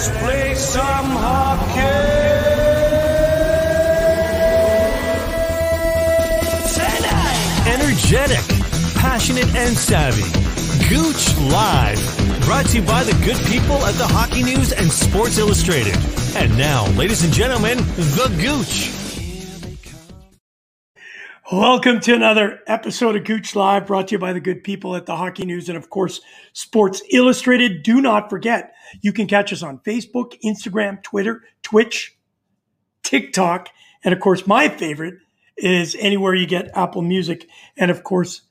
Let's play some hockey. Energetic, passionate, and savvy. Gooch Live. Brought to you by the good people at the Hockey News and Sports Illustrated. And now, ladies and gentlemen, the Gooch. Welcome to another episode of Gooch Live brought to you by the good people at the Hockey News and, of course, Sports Illustrated. Do not forget, you can catch us on Facebook, Instagram, Twitter, Twitch, TikTok, and, of course, my favorite is anywhere you get Apple Music and, of course,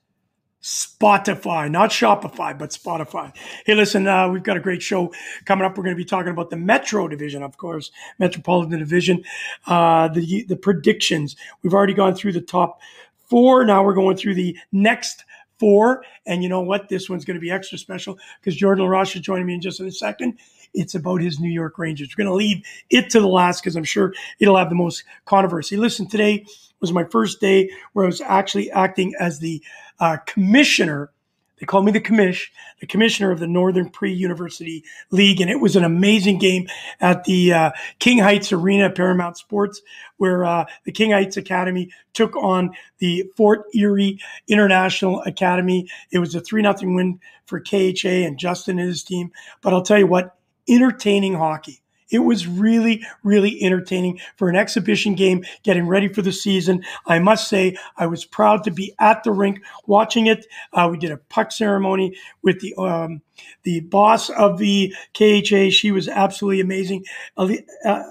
Spotify, not Shopify, but Spotify. Hey, listen, uh, we've got a great show coming up. We're going to be talking about the Metro Division, of course, Metropolitan Division, uh, the the predictions. We've already gone through the top four. Now we're going through the next four. And you know what? This one's going to be extra special because Jordan LaRoche is joining me in just in a second. It's about his New York Rangers. We're going to leave it to the last because I'm sure it'll have the most controversy. Listen, today was my first day where I was actually acting as the uh, commissioner. They called me the commish, the commissioner of the Northern Pre-University League, and it was an amazing game at the uh, King Heights Arena, Paramount Sports, where uh, the King Heights Academy took on the Fort Erie International Academy. It was a three nothing win for KHA and Justin and his team. But I'll tell you what, entertaining hockey. It was really, really entertaining for an exhibition game, getting ready for the season. I must say, I was proud to be at the rink watching it. Uh, we did a puck ceremony with the um, the boss of the KHA. She was absolutely amazing. Uh,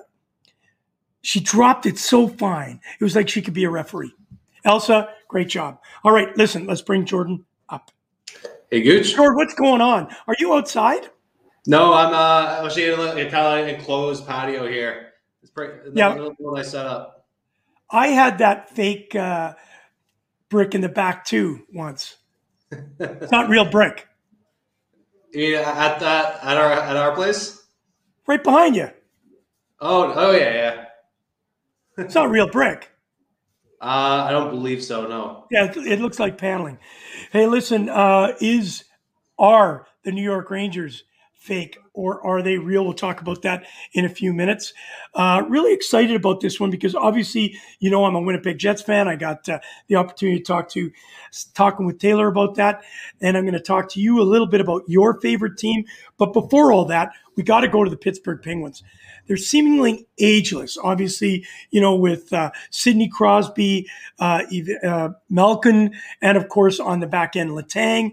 she dropped it so fine. It was like she could be a referee. Elsa, great job. All right, listen, let's bring Jordan up. Hey, Gooch. Jordan, what's going on? Are you outside? No, I'm uh, actually in a kind of enclosed patio here. It's pretty, yeah. what I set up. I had that fake uh, brick in the back too once. it's not real brick. Yeah, at that at our at our place? Right behind you. Oh, oh yeah, yeah. it's not real brick. Uh, I don't believe so. No. Yeah, it, it looks like paneling. Hey, listen, uh, is are the New York Rangers fake or are they real? We'll talk about that in a few minutes. Uh, really excited about this one because obviously, you know, I'm a Winnipeg Jets fan. I got uh, the opportunity to talk to talking with Taylor about that, and I'm going to talk to you a little bit about your favorite team. But before all that, we got to go to the Pittsburgh Penguins. They're seemingly ageless. Obviously, you know, with uh, Sidney Crosby, uh, uh, Malkin, and of course on the back end, Letang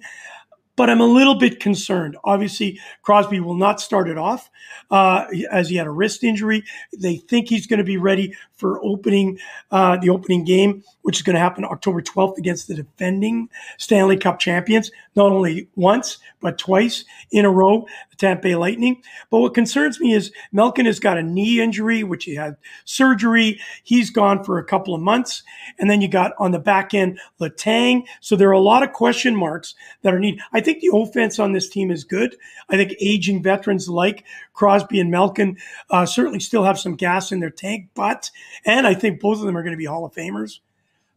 but I'm a little bit concerned. Obviously, Crosby will not start it off uh, as he had a wrist injury. They think he's going to be ready for opening uh, the opening game, which is going to happen October 12th against the defending Stanley Cup champions, not only once but twice in a row, the Tampa Bay Lightning. But what concerns me is Malkin has got a knee injury, which he had surgery. He's gone for a couple of months, and then you got on the back end Letang. So there are a lot of question marks that are needed. I think the offense on this team is good. I think aging veterans like Crosby and Malkin uh, certainly still have some gas in their tank, but and I think both of them are going to be Hall of Famers.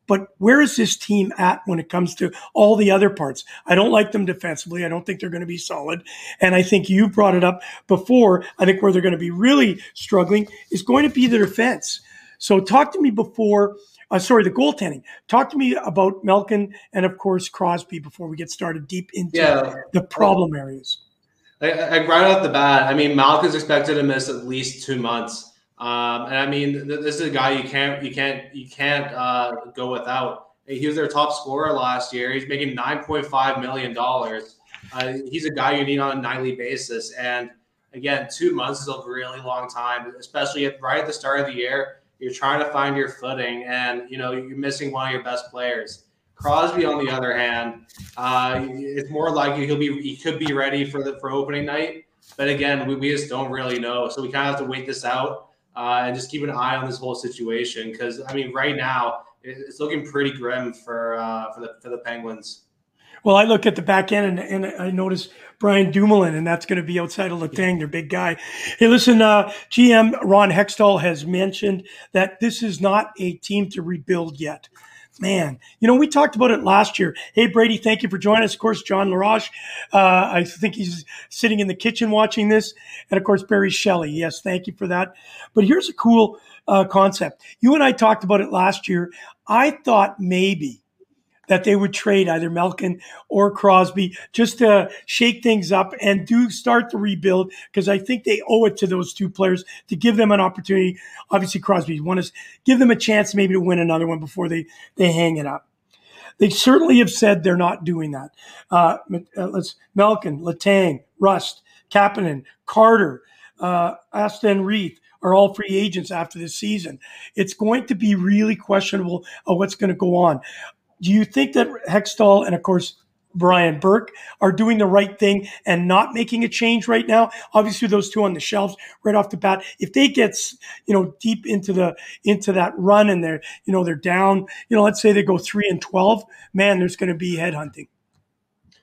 But where is this team at when it comes to all the other parts? I don't like them defensively. I don't think they're going to be solid. And I think you brought it up before. I think where they're going to be really struggling is going to be the defense. So talk to me before. Uh, sorry, the goaltending. Talk to me about Malkin and of course Crosby before we get started deep into yeah. the problem areas. I, I, right off the bat, I mean Malkin's expected to miss at least two months. Um, and I mean, this is a guy you can't you can't you can't uh, go without. He was their top scorer last year. He's making nine point five million dollars. Uh, he's a guy you need on a nightly basis. And again, two months is a really long time, especially at, right at the start of the year. You're trying to find your footing, and you know you're missing one of your best players. Crosby, on the other hand, uh, it's more likely he'll be he could be ready for the for opening night. But again, we, we just don't really know, so we kind of have to wait this out uh, and just keep an eye on this whole situation because I mean, right now it's looking pretty grim for uh, for the for the Penguins. Well, I look at the back end and, and I notice Brian Dumoulin, and that's going to be outside of Letang, their big guy. Hey, listen, uh, GM Ron Hextall has mentioned that this is not a team to rebuild yet. man, you know, we talked about it last year. Hey, Brady, thank you for joining us. Of course, John LaRoche, uh, I think he's sitting in the kitchen watching this. And of course, Barry Shelley. Yes, thank you for that. But here's a cool uh, concept. You and I talked about it last year. I thought maybe that they would trade either Malkin or Crosby just to shake things up and do start the rebuild because I think they owe it to those two players to give them an opportunity. Obviously, Crosby want to give them a chance maybe to win another one before they they hang it up. They certainly have said they're not doing that. Uh, uh let's Malkin, Letang, Rust, Kapanen, Carter, uh, Aston-Reese are all free agents after this season. It's going to be really questionable of what's going to go on do you think that Hextall and of course Brian Burke are doing the right thing and not making a change right now? Obviously, those two on the shelves right off the bat. If they get you know deep into the into that run and they're you know they're down, you know, let's say they go three and twelve, man, there's going to be headhunting.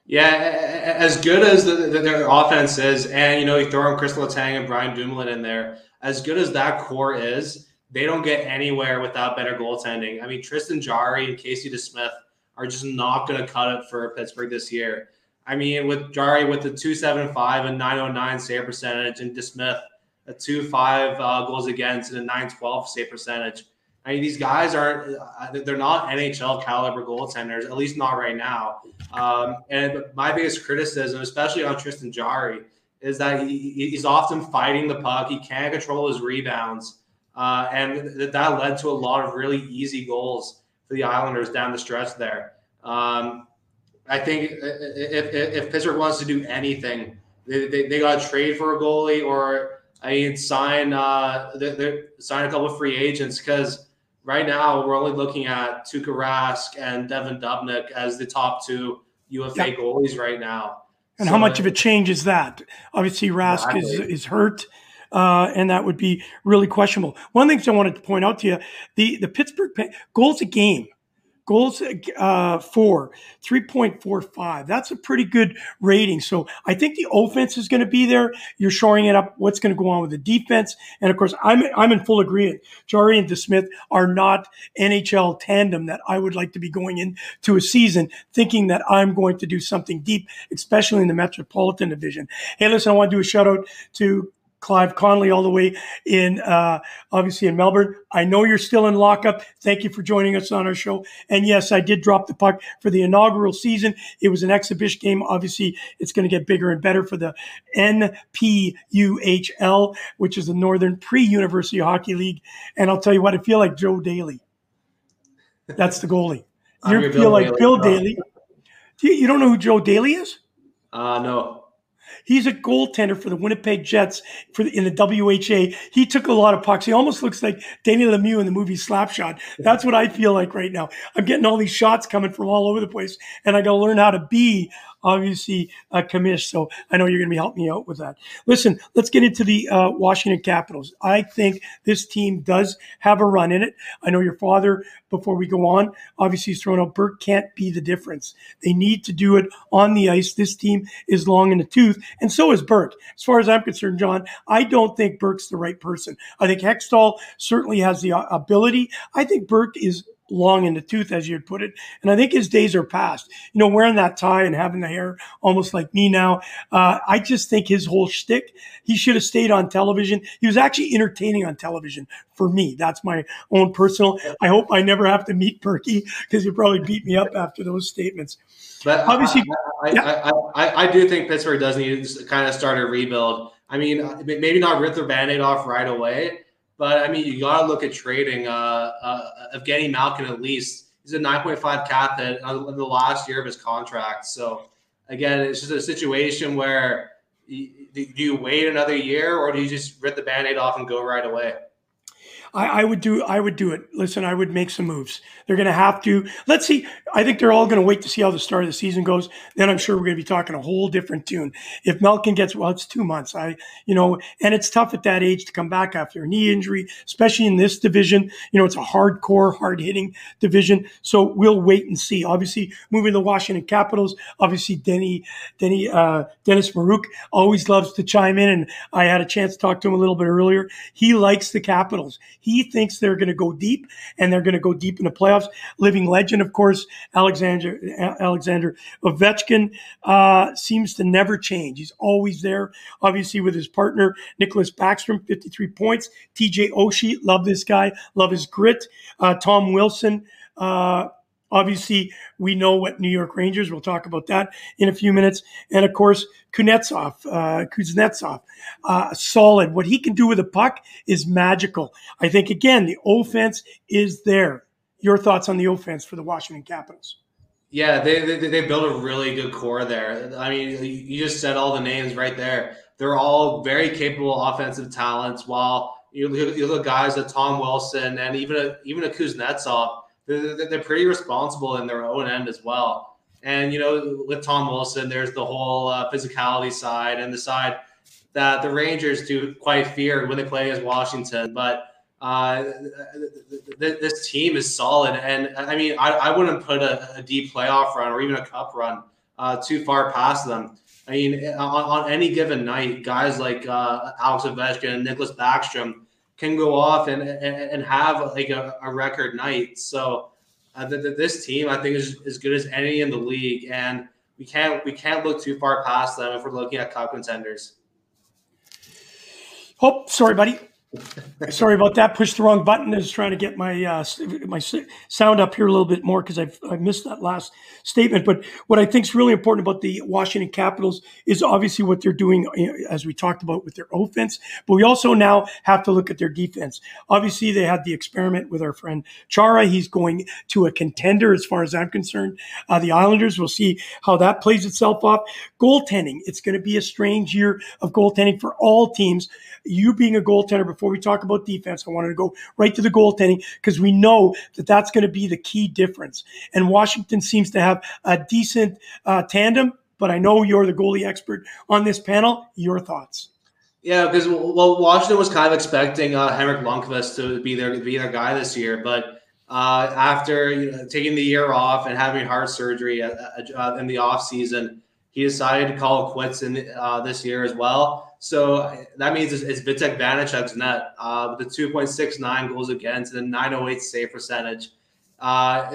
Yeah, as good as the, the, their offense is, and you know you throw in Chris Letang and Brian Dumoulin in there, as good as that core is, they don't get anywhere without better goaltending. I mean, Tristan Jarry and Casey DeSmith are just not going to cut it for Pittsburgh this year. I mean, with Jarry with the 275 and 909 save percentage, and DeSmith a 2 5 uh, goals against and a 912 save percentage. I mean, these guys aren't, uh, they're not NHL caliber goaltenders, at least not right now. Um, and my biggest criticism, especially on Tristan Jarry, is that he, he's often fighting the puck. He can't control his rebounds. Uh, and th- that led to a lot of really easy goals for the Islanders down the stretch there. Um, I think if, if, if, Pittsburgh wants to do anything, they, they, they got to trade for a goalie or I mean sign uh, sign a couple of free agents because right now we're only looking at Tuukka Rask and Devan Dubnyk as the top two UFA yep. goalies right now. And so, how much of a change is that? Obviously, Rask exactly. is is hurt uh, and that would be really questionable. One of the things I wanted to point out to you: the the Pittsburgh goals a game, goals uh, for 3.45. That's a pretty good rating. So I think the offense is going to be there. You're shoring it up. What's going to go on with the defense? And of course, I'm I'm in full agreement. Jarry and DeSmith are not NHL tandem that I would like to be going into a season thinking that I'm going to do something deep, especially in the Metropolitan Division. Hey, listen, I want to do a shout out to Clive Conley, all the way in, uh, obviously in Melbourne. I know you're still in lockup. Thank you for joining us on our show. And yes, I did drop the puck for the inaugural season. It was an exhibition game. Obviously, it's going to get bigger and better for the NPUHL, which is the Northern Pre-University Hockey League. And I'll tell you what, I feel like Joe Daley. That's the goalie. You feel like Daly. Bill Daly. You don't know who Joe Daley is? Uh, no. He's a goaltender for the Winnipeg Jets for the, in the WHA. He took a lot of pucks. He almost looks like Danny Lemieux in the movie Slapshot. That's what I feel like right now. I'm getting all these shots coming from all over the place, and I got to learn how to be obviously a commish. So I know you're going to be helping me out with that. Listen, let's get into the uh, Washington Capitals. I think this team does have a run in it. I know your father, before we go on, obviously he's thrown out Burke can't be the difference. They need to do it on the ice. This team is long in the tooth, and so is Burke. As far as I'm concerned, John, I don't think Burke's the right person. I think Hextall certainly has the uh, ability. I think Burke is long in the tooth, as you'd put it. And I think his days are past. You know, wearing that tie and having the hair almost like me now. Uh, I just think his whole shtick, he should have stayed on television. He was actually entertaining on television for me. That's my own personal. I hope I never have to meet Burkie because he probably beat me up after those statements. But obviously, I, I, yeah. I, I, I do think Pittsburgh does need to kind of start a rebuild. I mean, maybe not rip their band-aid off right away, but I mean, you got to look at trading uh, uh, Evgeny Malkin at least. He's a 9.5 cap in, in the last year of his contract. So again, it's just a situation where do you wait another year or do you just rip the band-aid off and go right away? I, I, would do I would do it. Listen, I would make some moves. They're going to have to. Let's see. I think they're all going to wait to see how the start of the season goes. Then I'm sure we're going to be talking a whole different tune. If Malkin gets well, it's two months. I you know, and it's tough at that age to come back after a knee injury, especially in this division. You know, it's a hardcore, hard hitting division. So we'll wait and see. Obviously, moving the Washington Capitals. Obviously, Denny Denny uh, Dennis Maruk always loves to chime in, and I had a chance to talk to him a little bit earlier. He likes the Capitals He thinks they're going to go deep and they're going to go deep in the playoffs. Living legend, of course, Alexander Alexander Ovechkin uh, seems to never change. He's always there. Obviously, with his partner Nicklas Backstrom, 53 points. TJ Oshie, love this guy, love his grit. Uh, Tom Wilson. Uh, Obviously, we know what New York Rangers. We'll talk about that in a few minutes. And of course, Kuznetsov, uh, Kuznetsov, uh, solid. What he can do with a puck is magical. I think again, the offense is there. Your thoughts on the offense for the Washington Capitals? Yeah, they, they they built a really good core there. I mean, you just said all the names right there. They're all very capable offensive talents. While you look, you look guys like Tom Wilson and even a, even a Kuznetsov they're, they're pretty responsible in their own end as well. And you know, with Tom Wilson, there's the whole uh, physicality side and the side that the Rangers do quite fear when they play as Washington. But uh, this team is solid, and I mean, I, I wouldn't put a, a, deep playoff run or even a cup run uh, too far past them. I mean, on, on any given night, guys like uh, Alex Ovechkin Nicklas Backstrom can go off and and, and have like a, a record night. So uh, the, the, this team, I think, is as good as any in the league, and we can't we can't look too far past them if we're looking at cup contenders. Oh, sorry, buddy. Sorry about that. Pushed the wrong button. I was trying to get my uh, my sound up here a little bit more because I've I missed that last statement. But what I think is really important about the Washington Capitals is obviously what they're doing, as we talked about with their offense. But we also now have to look at their defense. Obviously, they had the experiment with our friend Chara. He's going to a contender, as far as I'm concerned. Uh, the Islanders. We'll see how that plays itself off. Goaltending. It's going to be a strange year of goaltending for all teams. You being a goaltender before we talk about defense, I wanted to go right to the goaltending because we know that that's going to be the key difference. And Washington seems to have a decent uh, tandem, but I know you're the goalie expert on this panel. Your thoughts? Yeah, because well, Washington was kind of expecting uh, Henrik Lundqvist to be their be their guy this year, but uh, after you know, taking the year off and having heart surgery uh, uh in the off season, he decided to call quits in uh, this year as well. So that means it's, it's Vitek Vanecek's net uh, with the 2.69 goals against and the 908 save percentage. Uh,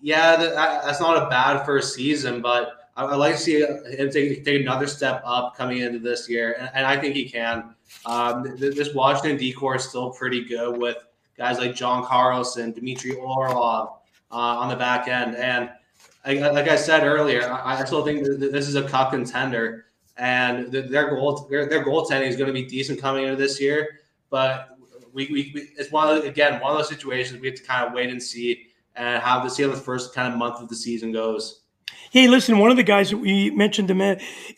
yeah, that, that's not a bad first season, but I, would like to see him take, take another step up coming into this year, and, and I think he can. Um, this Washington D corps is still pretty good with guys like John Carlson, Dmitry Orlov uh, on the back end, and like I said earlier, I, still think this is a cup contender and their goal their, their goaltending is going to be decent coming into this year. But we, we, we, it's one of the, again one of those situations we have to kind of wait and see and how to see how the first kind of month of the season goes. Hey, listen, one of the guys that we mentioned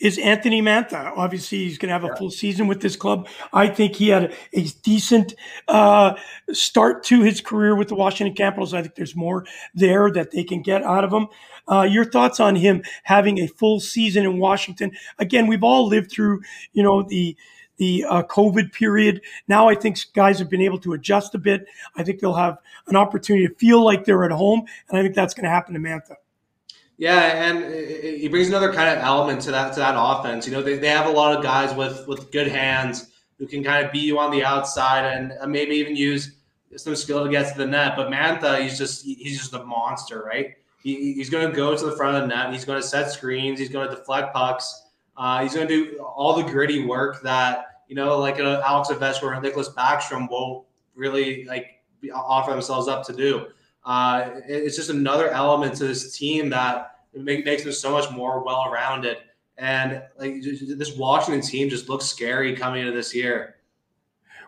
is Anthony Mantha. Obviously, he's going to have a full season with this club. I think he had a, a decent uh, start to his career with the Washington Capitals. I think there's more there that they can get out of him. Uh, your thoughts on him having a full season in Washington? Again, we've all lived through, you know, the the uh, COVID period. Now I think guys have been able to adjust a bit. I think they'll have an opportunity to feel like they're at home, and I think that's going to happen to Mantha. Yeah, and he brings another kind of element to that to that offense. You know, they, they have a lot of guys with with good hands who can kind of beat you on the outside and maybe even use some skill to get to the net. But Mantha, he's just he's just a monster, right? He, he's going to go to the front of the net. He's going to set screens. He's going to deflect pucks. Uh, he's going to do all the gritty work that you know, like uh, Alex Ovechkin or Nicklas Backstrom won't really like offer themselves up to do. Uh, it's just another element to this team that makes them so much more well-rounded. And like this Washington team just looks scary coming into this year.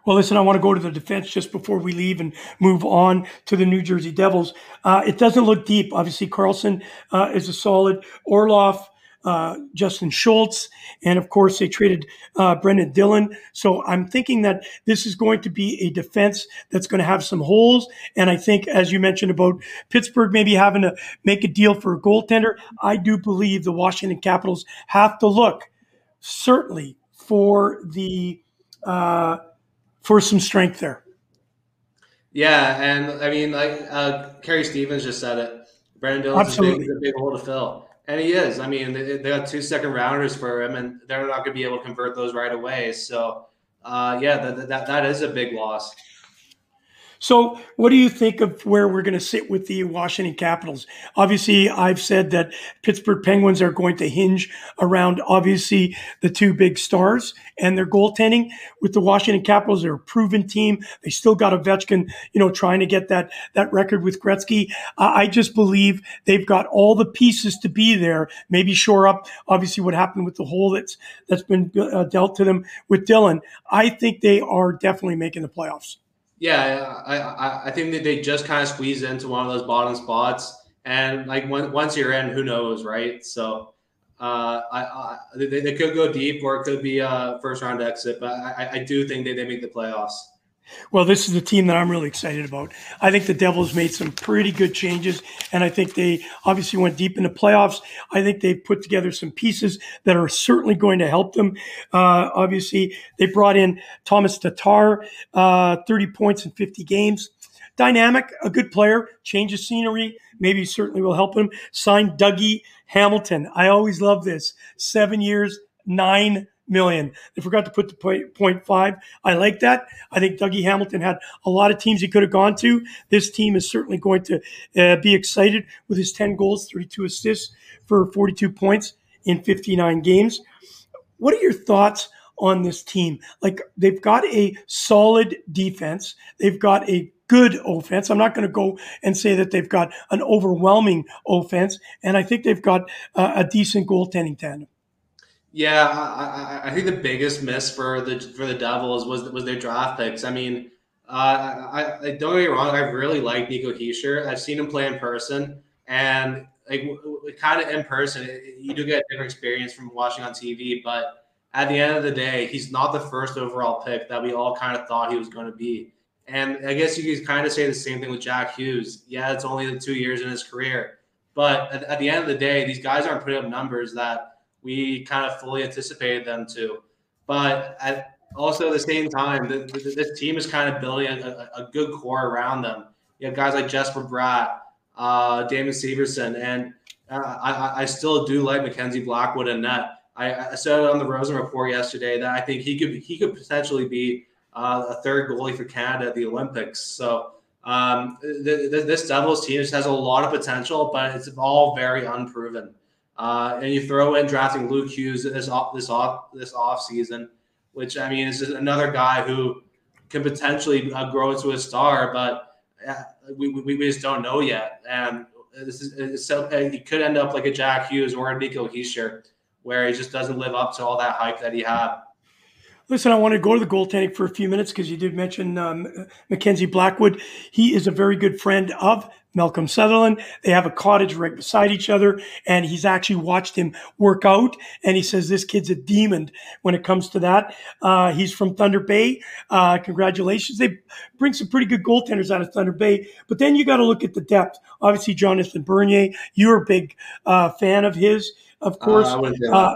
Well, listen, I want to go to the defense just before we leave and move on to the New Jersey Devils. Uh, it doesn't look deep. Obviously, Carlson uh, is a solid. Orlov, uh, Justin Schultz, and of course they traded uh, Brendan Dillon. So I'm thinking that this is going to be a defense that's going to have some holes. And I think, as you mentioned about Pittsburgh maybe having to make a deal for a goaltender, I do believe the Washington Capitals have to look certainly for the uh, for some strength there. Yeah, and I mean, like uh, Kerry Stevens just said it. Brendan Dillon's Absolutely. a big, a big hole to fill, and he is. I mean, they, they got two second rounders for him, and they're not going to be able to convert those right away. So, uh, yeah, that, that that is a big loss. So, what do you think of where we're going to sit with the Washington Capitals? Obviously, I've said that Pittsburgh Penguins are going to hinge around obviously the two big stars and their goaltending. With the Washington Capitals, they're a proven team. They still got Ovechkin, you know, trying to get that that record with Gretzky. I just believe they've got all the pieces to be there. Maybe shore up, obviously, what happened with the hole that's that's been uh, dealt to them with Dillon. I think they are definitely making the playoffs. Yeah, I, I, I think that they just kind of squeeze into one of those bottom spots, and like when, once you're in, who knows, right? So, uh, I, I they, they could go deep, or it could be a first round exit, but I, I do think that they make the playoffs. Well, this is the team that I'm really excited about. I think the Devils made some pretty good changes, and I think they obviously went deep in the playoffs. I think they've put together some pieces that are certainly going to help them. Uh, obviously, they brought in Tomas Tatar, uh, 30 points in 50 games. Dynamic, a good player, change of scenery, maybe certainly will help him. Signed Dougie Hamilton. I always love this. Seven years, nine million. They forgot to put the point, point five. I like that. I think Dougie Hamilton had a lot of teams he could have gone to. This team is certainly going to uh, be excited with his 10 goals, 32 assists for 42 points in 59 games. What are your thoughts on this team? Like they've got a solid defense. They've got a good offense. I'm not going to go and say that they've got an overwhelming offense. And I think they've got uh, a decent goaltending tandem. Yeah, I, I, think the biggest miss for the for the Devils was was their draft picks. I mean, uh, I, I, don't get me wrong, I really like Nico Hischier. I've seen him play in person, and like kind of in person, you do get a different experience from watching on TV. But at the end of the day, he's not the first overall pick that we all kind of thought he was going to be. And I guess you could kind of say the same thing with Jack Hughes. Yeah, it's only the two years in his career, but at, at the end of the day, these guys aren't putting up numbers that we kind of fully anticipated them to. But at also at the same time, the, the, this team is kind of building a, a, good core around them. You have guys like Jesper Bratt, uh, Damon Severson, and uh, I, I, still do like Mackenzie Blackwood and net. I, I, said on the Rosen report yesterday that I think he could he could potentially be uh, a third goalie for Canada at the Olympics. So um, the, the, this Devils team just has a lot of potential, but it's all very unproven. Uh, and you throw in drafting Luke Hughes this off this off this off season, which I mean is another guy who can potentially uh, grow into a star, but uh, we, we, we, just don't know yet. And this is so he could end up like a Jack Hughes or a Nico Hischier, where he just doesn't live up to all that hype that he had. Listen, I want to go to the goaltending for a few minutes because you did mention um, Mackenzie Blackwood. He is a very good friend of Malcolm Sutherland. They have a cottage right beside each other, and he's actually watched him work out. And he says this kid's a demon when it comes to that. Uh, he's from Thunder Bay. Uh, congratulations. They bring some pretty good goaltenders out of Thunder Bay. But then you got to look at the depth. Obviously, Jonathan Bernier, you're a big uh, fan of his of course. Uh,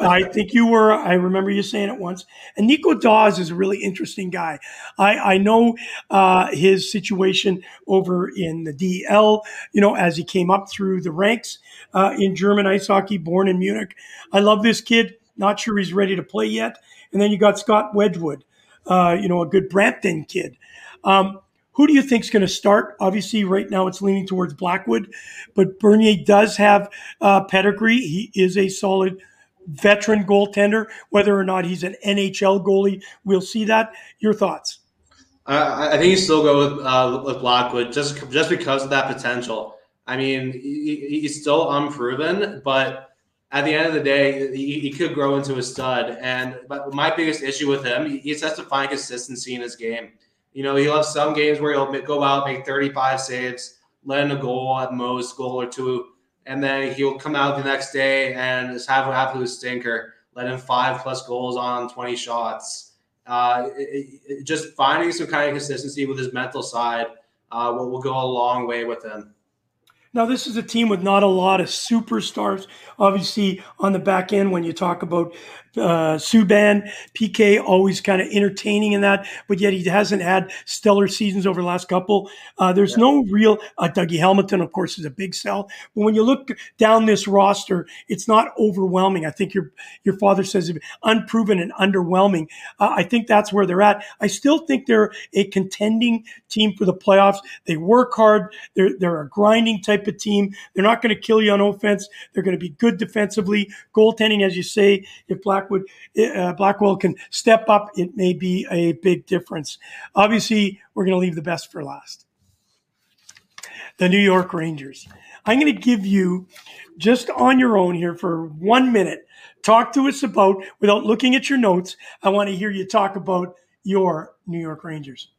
I think you were. I remember you saying it once. And Nico Daws is a really interesting guy. I, I know uh, his situation over in the DL, you know, as he came up through the ranks uh, in German ice hockey, born in Munich. I love this kid. Not sure he's ready to play yet. And then you got Scott Wedgwood, uh, you know, a good Brampton kid. Um, who do you think is going to start? Obviously, right now it's leaning towards Blackwood, but Bernier does have uh, pedigree. He is a solid veteran goaltender. Whether or not he's an NHL goalie, we'll see that. Your thoughts? I think you still go with, uh, with Blackwood just just because of that potential. I mean, he, he's still unproven, but at the end of the day, he, he, could grow into a stud. And but my biggest issue with him, he has to find consistency in his game. You know, he'll have some games where he'll go out, make 35 saves, let in a goal at most, goal or two, and then he'll come out the next day and just have an absolute stinker, let in five plus goals on 20 shots. Uh, it, it, just finding some kind of consistency with his mental side uh, will, will go a long way with him. Now, this is a team with not a lot of superstars. Obviously, on the back end, when you talk about uh, Subban, PK, always kind of entertaining in that, but yet he hasn't had stellar seasons over the last couple. Uh, there's yeah. no real uh, Dougie Hamilton, of course, is a big sell. But when you look down this roster, it's not overwhelming. I think your your father says unproven and underwhelming. Uh, I think that's where they're at. I still think they're a contending team for the playoffs. They work hard. They're they're a grinding type of team. They're not going to kill you on offense. They're going to be good defensively. Goaltending, as you say, if Blackwood uh, Blackwell can step up, it may be a big difference. Obviously, we're going to leave the best for last. The New York Rangers. I'm going to give you just on your own here for one minute. Talk to us about, without looking at your notes, I want to hear you talk about your New York Rangers.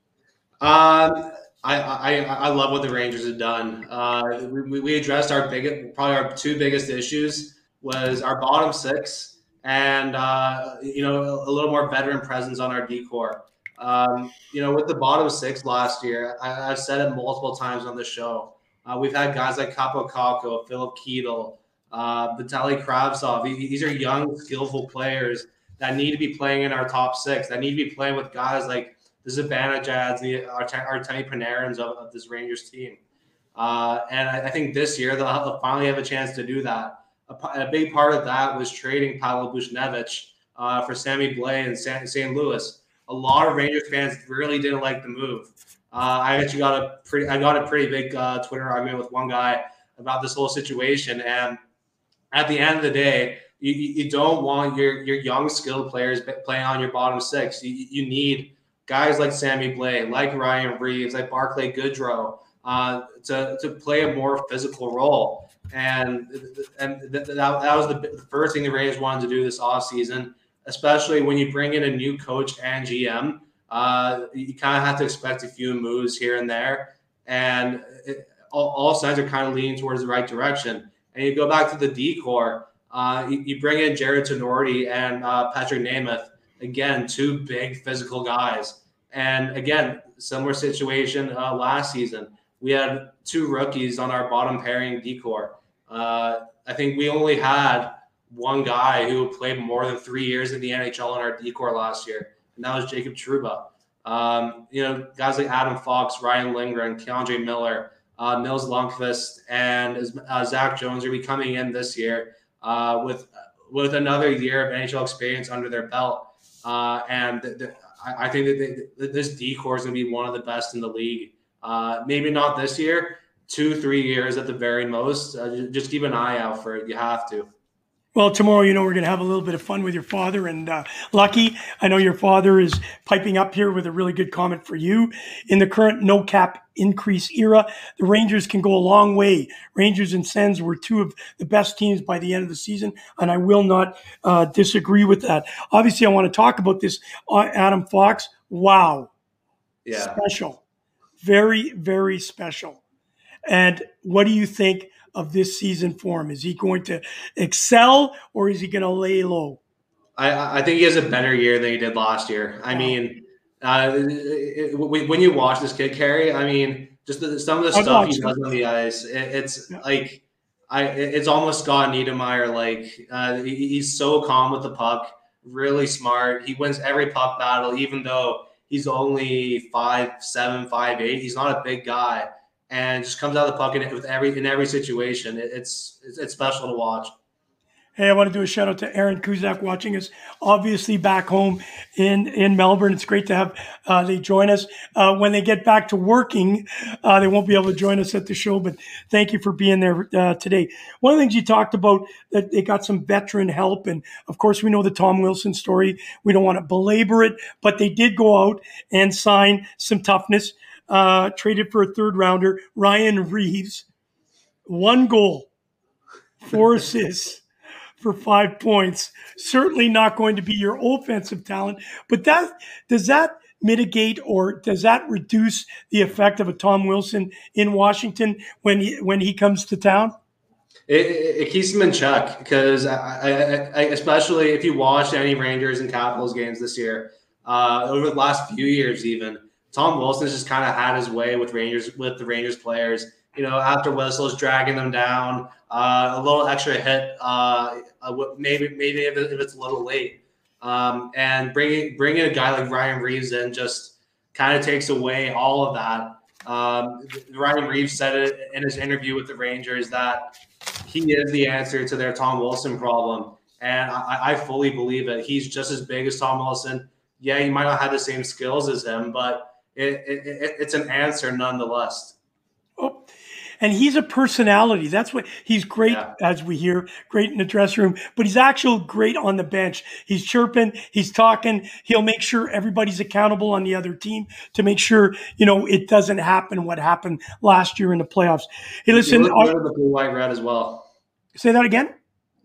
Um, I, I, I love what the Rangers have done. Uh, we, we addressed our biggest, probably our two biggest issues was our bottom six and uh, you know a, little more veteran presence on our D corps. Um, you know, with the bottom six last year, I, have said it multiple times on the show. Uh, we've had guys like Kakko, Filip Chytil, uh, Vitaly Kravtsov. These are young, skillful players that need to be playing in our top six. That need to be playing with guys like the Zibanejad, the Artemi Panarins of, of, this Rangers team. Uh, and I, I, think this year they'll finally have a chance to do that. A, a big part of that was trading Pavel Buchnevich uh, for Sammy Blais and St. Louis. A lot of Rangers fans really didn't like the move. Uh, I actually got a pretty, I got a pretty big uh, Twitter argument with one guy about this whole situation. And at the end of the day, you, you don't want your your young skilled players playing on your bottom six. You, you need guys like Sammy Blais, like Ryan Reaves, like Barclay Goodrow, uh, to, to play a more physical role. And and that, that was the first thing the Rangers wanted to do this offseason, especially when you bring in a new coach and GM. Uh, you kind of have to expect a few moves here and there. And it, all, all sides are kind of leaning towards the right direction. And you go back to the D corps, uh, you, you, bring in Jared Tinordi and uh, Patrik Nemeth Again, two big physical guys. And again, similar situation uh, last season. We had two rookies on our bottom pairing D corps. Uh, I think we only had one guy who played more than three years in the NHL on our D corps last year, and that was Jacob Trouba. Um, you know, guys like Adam Fox, Ryan Lindgren, K'Andre Miller, uh, Nils Lundkvist, and uh, Zach Jones are be coming in this year uh, with with another year of NHL experience under their belt. Uh, and I, think that, they, this D corps is going to be one of the best in the league. Uh, maybe not this year, two, three years at the very most. Uh, just keep an eye out for it. You have to. Well, tomorrow, you know, we're going to have a little bit of fun with your father. And uh, Lucky, I know your father is piping up here with a really good comment for you. In the current no cap increase era, the Rangers can go a long way. Rangers and Sens were two of the best teams by the end of the season, and I will not uh, disagree with that. Obviously, I want to talk about this. Uh, Adam Fox, wow. Yeah. Special. Very, very special. And what do you think? Of this season for him? Is he going to excel or is he going to lay low? I, I think he has a better year than he did last year. I mean, uh, it, it, when you watch this kid carry, I mean, just the, some of the stuff he does on the ice, it, it's yeah. like I, it's almost Scott Niedermayer. Like uh, he, he's so calm with the puck, really smart. He wins every puck battle, even though he's only five seven, five eight. He's not a big guy, and just comes out of the puck in, with every in every situation. It, it's, it's it's special to watch. Hey, I want to do a shout out to Aaron Kuzak watching us, obviously back home in, in Melbourne. It's great to have uh, they join us. Uh, when they get back to working, uh, they won't be able to join us at the show, but thank you for being there uh, today. One of the things you talked about that they got some veteran help, and of course we know the Tom Wilson story. We don't want to belabor it, but they did go out and sign some toughness uh, traded for a third rounder, Ryan Reaves. One goal, four assists for five points. Certainly not going to be your offensive talent, but that does that mitigate or does that reduce the effect of a Tom Wilson in Washington when he when he comes to town? It, it keeps him in check because I, I, I, especially if you watch any Rangers and Capitals games this year, uh, over the last few years, even Tom Wilson just kind of had his way with Rangers with the Rangers players. you know, after whistles, dragging them down, uh, a little extra hit, uh, uh maybe maybe if, it's a little late, um, and bringing bringing a guy like Ryan Reaves in just kind of takes away all of that. Um, Ryan Reaves said it in his interview with the Rangers that he is the answer to their Tom Wilson problem, and I, I fully believe it. He's just as big as Tom Wilson. Yeah, he might not have the same skills as him, but it, it, it's an answer nonetheless. Oh, and he's a personality. That's what he's great, yeah. as we hear, great in the dressing room, but he's actually great on the bench. He's chirping, he's talking. He'll make sure everybody's accountable on the other team to make sure you know it doesn't happen what happened last year in the playoffs. Hey, listen, he looks good in the blue, white, red as well. Say that again.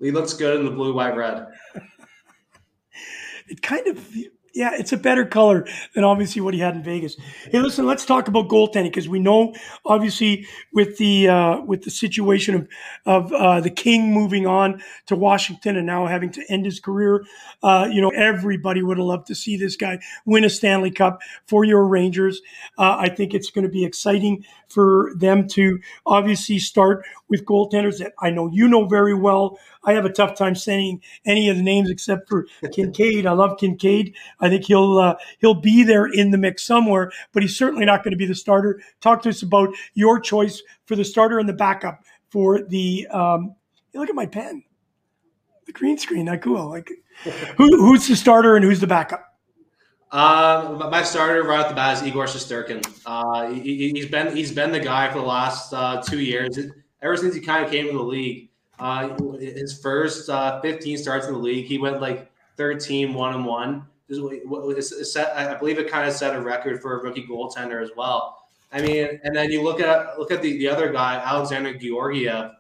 He looks good in the blue, white, red. it kind of yeah, it's a better color than obviously what he had in Vegas. Hey, listen, let's talk about goaltending because we know obviously with the uh, with the situation of of uh, the King moving on to Washington and now having to end his career, uh, you know, everybody would have loved to see this guy win a Stanley Cup for your Rangers. Uh, I think it's going to be exciting for them to obviously start with goaltenders that I know you know very well. I have a tough time saying any of the names except for Kinkaid. I love Kinkaid. I think he'll uh, he'll be there in the mix somewhere, but he's certainly not going to be the starter. Talk to us about your choice for the starter and the backup for the. Um, look at my pen, the green screen. That cool. Like, who, who's the starter and who's the backup? Um, my starter right off the bat is Igor Shesterkin. Uh, he, has been he's been the guy for the last uh, two years, ever since he kind of came to the league. Uh, his first uh, 15 starts in the league, he went like 13 one and one. Set, I believe it kind of set a record for a rookie goaltender as well. I mean, and then you look at look at the, the other guy, Alexander Georgiev.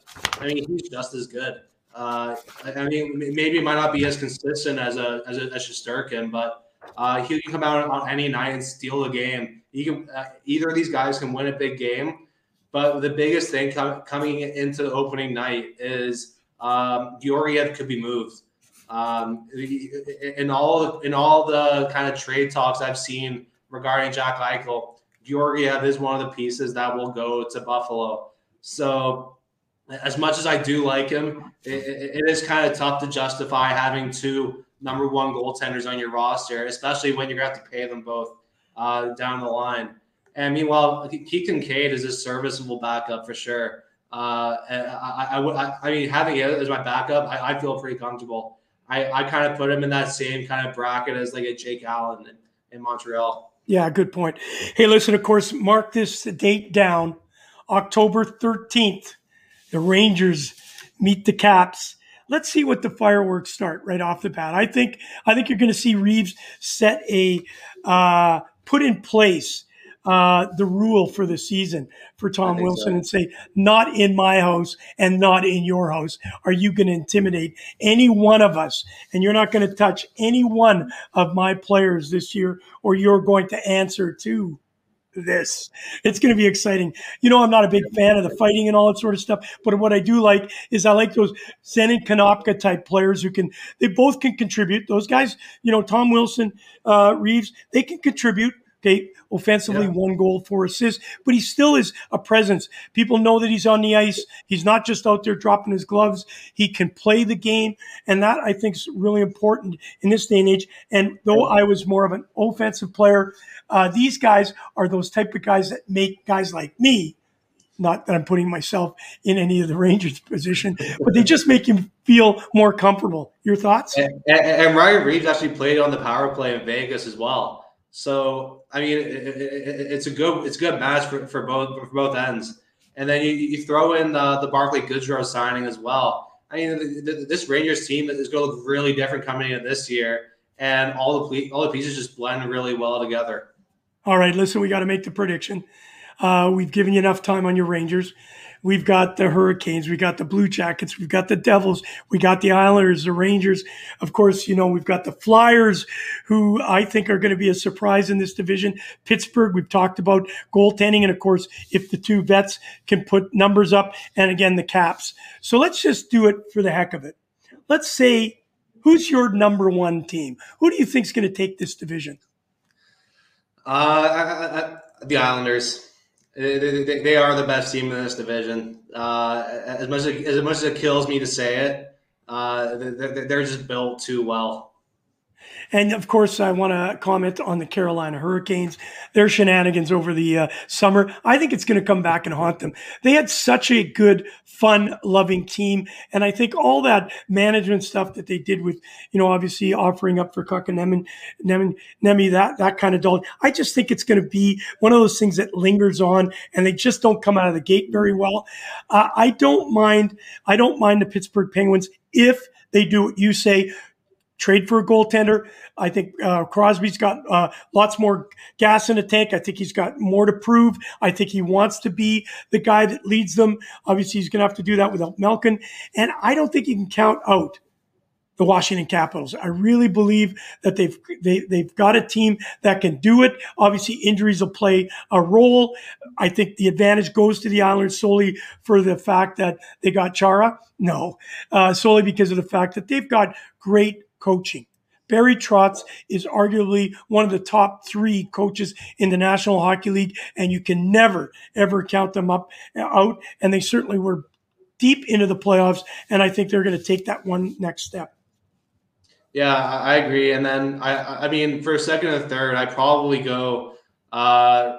I mean, he's just as good. Uh, I mean, maybe it might not be as consistent as a as a as Shesterkin, but uh, he can come out on any night and steal the game. He can uh, either of these guys can win a big game, but the biggest thing com- coming into the opening night is um, Georgiev could be moved. Um, in all in all the kind of trade talks I've seen regarding Jack Eichel, Georgiev is one of the pieces that will go to Buffalo. So, as much as I do like him, it, it is kind of tough to justify having two number one goaltenders on your roster, especially when you're going to have to pay them both uh, down the line. And meanwhile, Keith Kinkaid is a serviceable backup for sure. Uh, I, I, I, I, mean, having it as my backup, I, I feel pretty comfortable. I, I kind of put him in that same kind of bracket as like a Jake Allen in, in Montreal. Yeah, good point. Hey, listen, of course, mark this date down October 13th. The Rangers meet the Caps. Let's see what the fireworks start right off the bat. I think I think you're going to see Reaves set a uh, put in place uh, the rule for the season for Tom Wilson so. and say, not in my house and not in your house are you going to intimidate any one of us. And you're not going to touch any one of my players this year, or you're going to answer to this. It's going to be exciting. You know, I'm not a big fan of the fighting and all that sort of stuff, but what I do like is I like those Zenon Konopka type players who can, they both can contribute. Those guys, you know, Tom Wilson, uh, Reaves, they can contribute. Okay, offensively, yeah. one goal, four assists, but he still is a presence. People know that he's on the ice. He's not just out there dropping his gloves. He can play the game, and that I think is really important in this day and age. And though I was more of an offensive player, uh, these guys are those type of guys that make guys like me. Not that I'm putting myself in any of the Rangers' position, but they just make him feel more comfortable. Your thoughts? And, and, and Ryan Reaves actually played on the power play in Vegas as well. So I mean, it, it, it's a good it's a good match for, for both for both ends. And then you, you throw in the, the Barclay Goodrow signing as well. I mean, the, the, this Rangers team is going to look really different coming in this year, and all the all the pieces just blend really well together. All right, listen, we got to make the prediction. Uh, we've given you enough time on your Rangers. We've got the Hurricanes, We've got the Blue Jackets, we've got the Devils, we got the Islanders, the Rangers. Of course, you know, we've got the Flyers, who I think are going to be a surprise in this division. Pittsburgh, we've talked about goaltending. And of course, if the two vets can put numbers up, and again, the Caps. So let's just do it for the heck of it. Let's say, who's your number one team? Who do you think is going to take this division? Uh, I, I, the Islanders. They, they, they are the best team in this division. Uh, as much as, as much as it kills me to say it, uh, they're, they're just built too well. And of course, I want to comment on the Carolina Hurricanes, their shenanigans over the uh, summer. I think it's going to come back and haunt them. They had such a good, fun loving team. And I think all that management stuff that they did with, you know, obviously offering up for Kotkaniemi, Nemi, that, that kind of doll. I just think it's going to be one of those things that lingers on and they just don't come out of the gate very well. Uh, I don't mind, I don't mind the Pittsburgh Penguins if they do what you say, trade for a goaltender. I think uh, Crosby's got uh, lots more gas in the tank. I think he's got more to prove. I think he wants to be the guy that leads them. Obviously, he's going to have to do that without Malkin. And I don't think you can count out the Washington Capitals. I really believe that they've they, they've got a team that can do it. Obviously, injuries will play a role. I think the advantage goes to the Islanders solely for the fact that they got Chara. No, uh, solely because of the fact that they've got great coaching. Barry Trotz is arguably one of the top three coaches in the National Hockey League, and you can never, ever count them up out. And they certainly were deep into the playoffs, and I think they're going to take that one next step. Yeah, I agree. And then I, I mean, for a second and third, I probably go uh,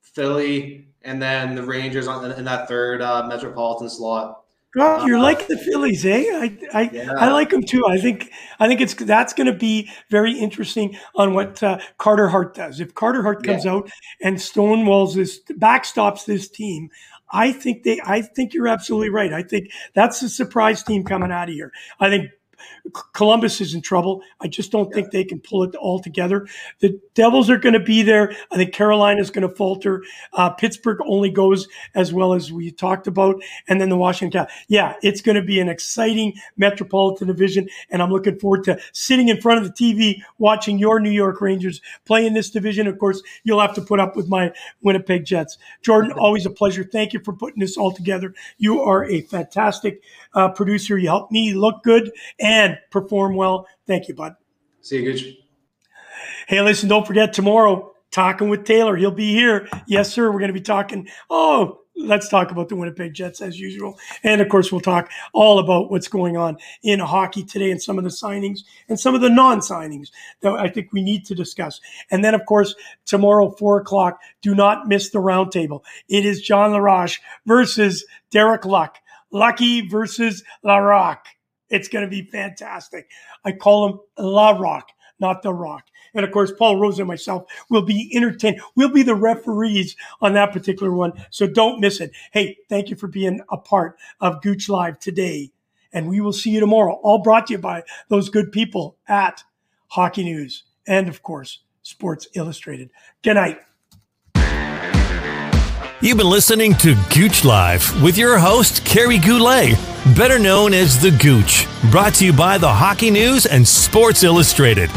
Philly and then the Rangers on in that third uh, metropolitan slot. God, you're uh, like the Phillies, eh? I I, yeah. I like them too. I think I think it's that's going to be very interesting on what uh, Carter Hart does. If Carter Hart comes yeah. out and Stonewalls this backstops this team, I think they. I think you're absolutely right. I think that's the surprise team coming out of here. I think Columbus is in trouble. I just don't yeah. think they can pull it all together. The Devils are going to be there. I think Carolina is going to falter. Uh, Pittsburgh only goes as well as we talked about, and then the Washington. Yeah, it's going to be an exciting Metropolitan Division, and I'm looking forward to sitting in front of the TV watching your New York Rangers play in this division. Of course, you'll have to put up with my Winnipeg Jets. Jordan, always a pleasure. Thank you for putting this all together. You are a fantastic uh, producer. You help me look good and perform well. Thank you, bud. See you, Gooch. Hey, listen, don't forget tomorrow, talking with Taylor. He'll be here. Yes, sir. We're going to be talking. Oh, let's talk about the Winnipeg Jets as usual. And of course, we'll talk all about what's going on in hockey today and some of the signings and some of the non signings that I think we need to discuss. And then, of course, tomorrow, four o'clock, do not miss the roundtable. It is John LaRoche versus Derek Luck. Lucky versus La Rock. It's going to be fantastic. I call him La Rock, not The Rock. And of course, Paul Rosa and myself will be entertained. We'll be the referees on that particular one. So don't miss it. Hey, thank you for being a part of Gooch Live today. And we will see you tomorrow. All brought to you by those good people at Hockey News and, of course, Sports Illustrated. Good night. You've been listening to Gooch Live with your host, Kerry Goulet, better known as The Gooch, brought to you by the Hockey News and Sports Illustrated.